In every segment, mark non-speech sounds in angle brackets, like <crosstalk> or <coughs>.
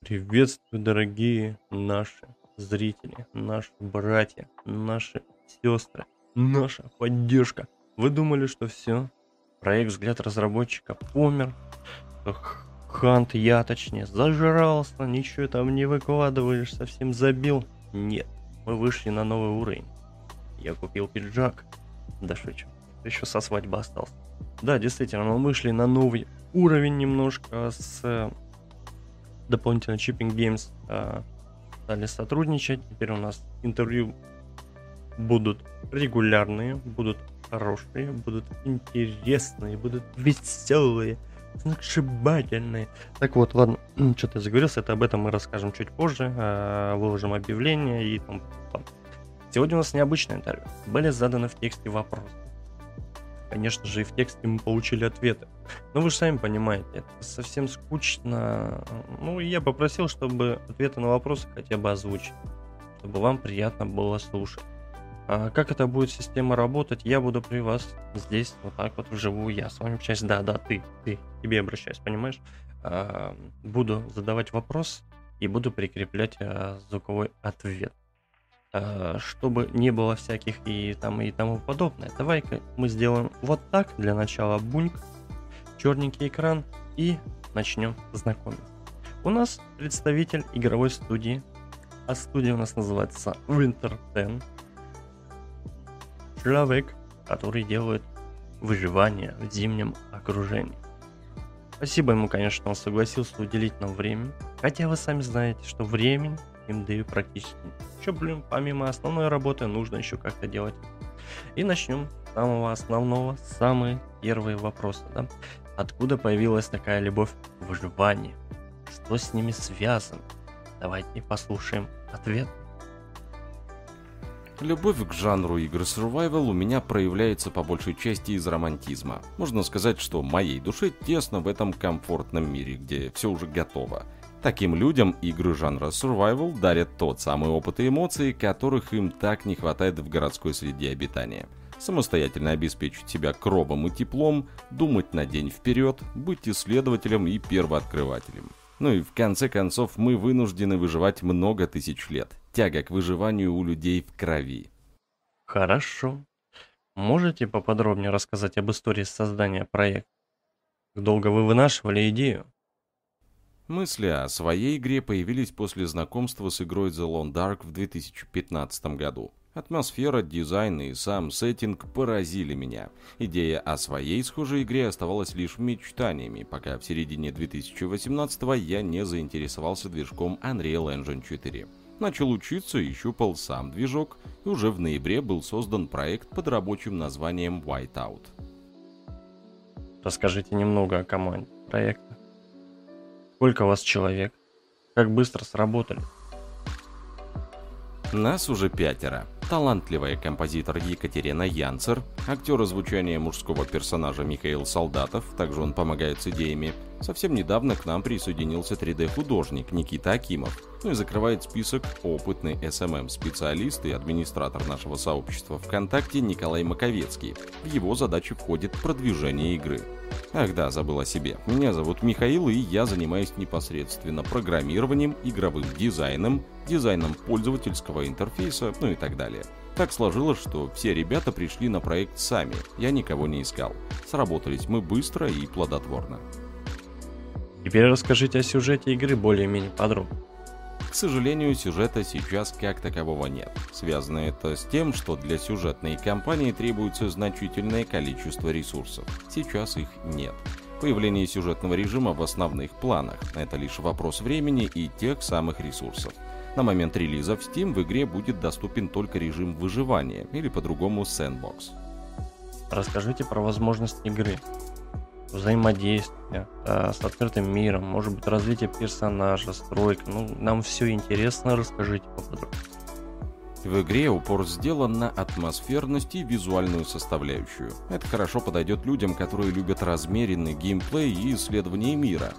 Приветствую, дорогие наши зрители, наши братья, наши сестры, наша поддержка. Вы думали, что все? Проект «Взгляд разработчика» помер, Хант, я точнее, зажрался, ничего там не выкладываешь, совсем забил. Нет, мы вышли на новый уровень. Я купил пиджак. Да шучу, еще со свадьбы остался. Да, действительно, мы вышли на новый уровень немножко с дополнительно Chipping Games э, стали сотрудничать. Теперь у нас интервью будут регулярные, будут хорошие, будут интересные, будут веселые, сногсшибательные. Так вот, ладно, что-то заговорился, это об этом мы расскажем чуть позже, э, выложим объявление и там. Сегодня у нас необычное интервью. Были заданы в тексте вопросы. Конечно же, и в тексте мы получили ответы. Но вы же сами понимаете, это совсем скучно. Ну, я попросил, чтобы ответы на вопросы хотя бы озвучить, чтобы вам приятно было слушать. А как это будет система работать, я буду при вас здесь, вот так вот вживую, я с вами общаюсь, да, да, ты, ты, тебе обращаюсь, понимаешь? А, буду задавать вопрос и буду прикреплять а, звуковой ответ. А, чтобы не было всяких и там и тому подобное. Давай-ка мы сделаем вот так для начала буньк, черненький экран и начнем знакомиться. У нас представитель игровой студии, а студия у нас называется Winter 10 человек, который делает выживание в зимнем окружении. Спасибо ему, конечно, он согласился уделить нам время. Хотя вы сами знаете, что времени им даю практически. Еще, блин, помимо основной работы, нужно еще как-то делать. И начнем с самого основного, самые первые вопросы. Да? Откуда появилась такая любовь к выживанию? Что с ними связано? Давайте послушаем ответ. Любовь к жанру игр survival у меня проявляется по большей части из романтизма. Можно сказать, что моей душе тесно в этом комфортном мире, где все уже готово. Таким людям игры жанра survival дарят тот самый опыт и эмоции, которых им так не хватает в городской среде обитания. Самостоятельно обеспечить себя кровом и теплом, думать на день вперед, быть исследователем и первооткрывателем. Ну и в конце концов мы вынуждены выживать много тысяч лет. Тяга к выживанию у людей в крови. Хорошо. Можете поподробнее рассказать об истории создания проекта? Долго вы вынашивали идею? Мысли о своей игре появились после знакомства с игрой The Long Dark в 2015 году. Атмосфера, дизайн и сам сеттинг поразили меня. Идея о своей схожей игре оставалась лишь мечтаниями, пока в середине 2018 я не заинтересовался движком Unreal Engine 4. Начал учиться и щупал сам движок, и уже в ноябре был создан проект под рабочим названием Whiteout. Расскажите немного о команде проекта. Сколько вас человек? Как быстро сработали? Нас уже пятеро талантливая композитор Екатерина Янцер, актер озвучания мужского персонажа Михаил Солдатов, также он помогает с идеями. Совсем недавно к нам присоединился 3D-художник Никита Акимов. Ну и закрывает список опытный SMM-специалист и администратор нашего сообщества ВКонтакте Николай Маковецкий. В его задачи входит продвижение игры. Ах да, забыл о себе. Меня зовут Михаил, и я занимаюсь непосредственно программированием, игровым дизайном, дизайном пользовательского интерфейса, ну и так далее. Так сложилось, что все ребята пришли на проект сами, я никого не искал. Сработались мы быстро и плодотворно. Теперь расскажите о сюжете игры более-менее подробно. К сожалению, сюжета сейчас как такового нет. Связано это с тем, что для сюжетной кампании требуется значительное количество ресурсов. Сейчас их нет. Появление сюжетного режима в основных планах – это лишь вопрос времени и тех самых ресурсов. На момент релиза в Steam в игре будет доступен только режим выживания, или по-другому Sandbox. Расскажите про возможность игры, взаимодействия э, с открытым миром, может быть развитие персонажа, стройка. Ну, нам все интересно, расскажите поподробнее. В игре упор сделан на атмосферность и визуальную составляющую. Это хорошо подойдет людям, которые любят размеренный геймплей и исследование мира.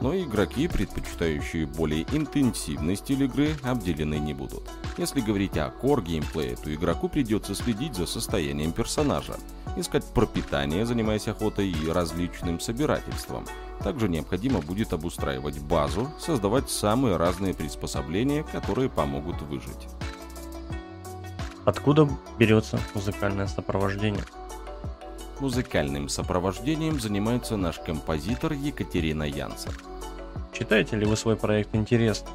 Но игроки, предпочитающие более интенсивный стиль игры, обделены не будут. Если говорить о core геймплее, то игроку придется следить за состоянием персонажа, искать пропитание, занимаясь охотой и различным собирательством. Также необходимо будет обустраивать базу, создавать самые разные приспособления, которые помогут выжить. Откуда берется музыкальное сопровождение? Музыкальным сопровождением занимается наш композитор Екатерина Янцер. Считаете ли вы свой проект интересным?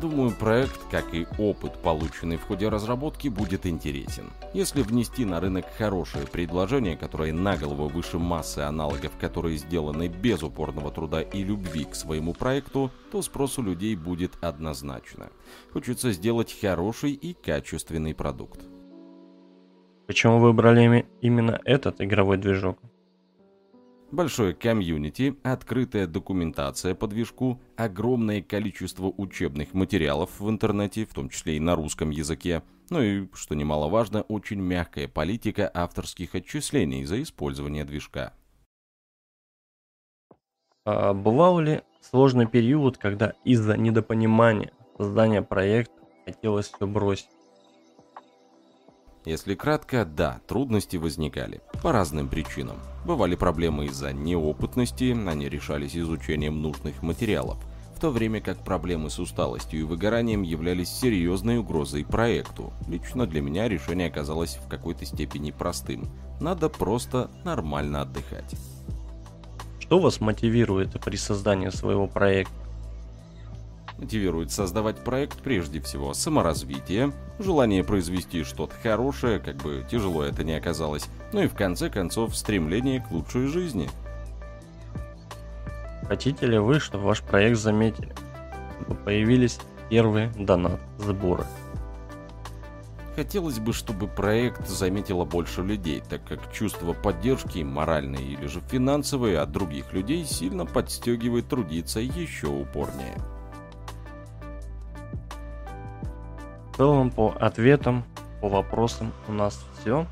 Думаю, проект, как и опыт, полученный в ходе разработки, будет интересен. Если внести на рынок хорошее предложение, которое на голову выше массы аналогов, которые сделаны без упорного труда и любви к своему проекту, то спрос у людей будет однозначно. Хочется сделать хороший и качественный продукт. Почему выбрали именно этот игровой движок? Большое комьюнити, открытая документация по движку, огромное количество учебных материалов в интернете, в том числе и на русском языке, ну и, что немаловажно, очень мягкая политика авторских отчислений за использование движка. А бывал ли сложный период, когда из-за недопонимания создания проекта хотелось все бросить? Если кратко, да, трудности возникали. По разным причинам. Бывали проблемы из-за неопытности, они решались изучением нужных материалов. В то время как проблемы с усталостью и выгоранием являлись серьезной угрозой проекту. Лично для меня решение оказалось в какой-то степени простым. Надо просто нормально отдыхать. Что вас мотивирует при создании своего проекта? Мотивирует создавать проект прежде всего саморазвитие, желание произвести что-то хорошее, как бы тяжело это ни оказалось, ну и в конце концов стремление к лучшей жизни. Хотите ли вы, чтобы ваш проект заметили? Чтобы появились первые донат-сборы? Хотелось бы, чтобы проект заметило больше людей, так как чувство поддержки, моральной или же финансовой от других людей сильно подстегивает трудиться еще упорнее. Целом по ответам, по вопросам у нас все.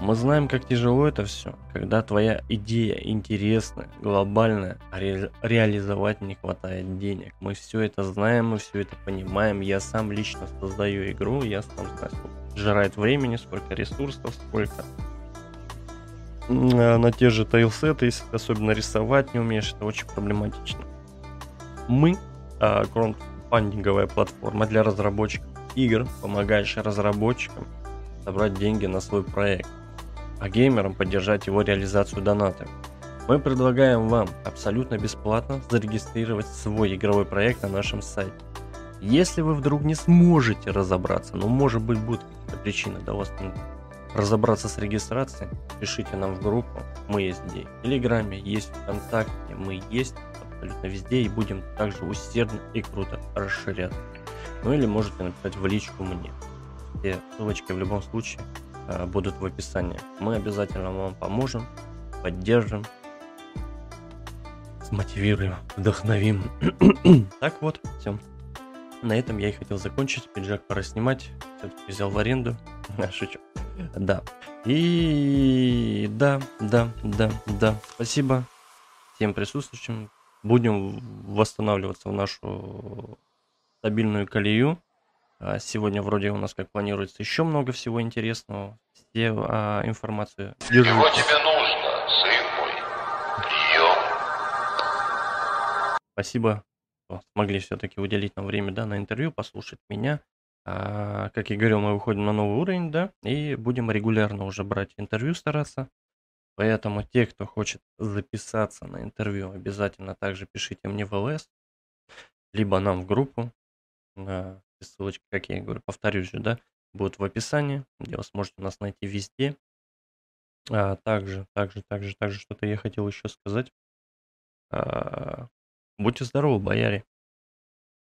Мы знаем, как тяжело это все, когда твоя идея интересная, глобальная, а ре- реализовать не хватает денег. Мы все это знаем, мы все это понимаем. Я сам лично создаю игру, я сам знаю, сколько жирает времени, сколько ресурсов, сколько на те же тайлсеты, если ты особенно рисовать не умеешь, это очень проблематично. Мы, а, краундфандинговая платформа для разработчиков, игр помогаешь разработчикам собрать деньги на свой проект, а геймерам поддержать его реализацию донатами. Мы предлагаем вам абсолютно бесплатно зарегистрировать свой игровой проект на нашем сайте. Если вы вдруг не сможете разобраться, ну может быть будет какая-то причина до вас разобраться с регистрацией, пишите нам в группу, мы есть где, в Телеграме, есть ВКонтакте, мы есть абсолютно везде и будем также усердно и круто расширяться. Ну или можете написать в личку мне. Все ссылочки в любом случае э, будут в описании. Мы обязательно вам поможем, поддержим, смотивируем, вдохновим. <coughs> так вот, все. На этом я и хотел закончить. Пиджак пора снимать. Все-таки взял в аренду. <laughs> Шучу. Да. И да, да, да, да. Спасибо всем присутствующим. Будем восстанавливаться в нашу стабильную колею. А, сегодня вроде у нас, как планируется, еще много всего интересного. Все а, информацию. Держите. Чего тебе нужно, сын мой? Прием. Спасибо, что смогли все-таки уделить нам время, да, на интервью, послушать меня. А, как я говорил, мы выходим на новый уровень, да, и будем регулярно уже брать интервью, стараться. Поэтому те, кто хочет записаться на интервью, обязательно также пишите мне в ЛС, либо нам в группу. Да, ссылочки, как я говорю, повторюсь же, да, будут в описании, где вы сможете нас найти везде. А, также, также, также, также что-то я хотел еще сказать. А, будьте здоровы, бояре.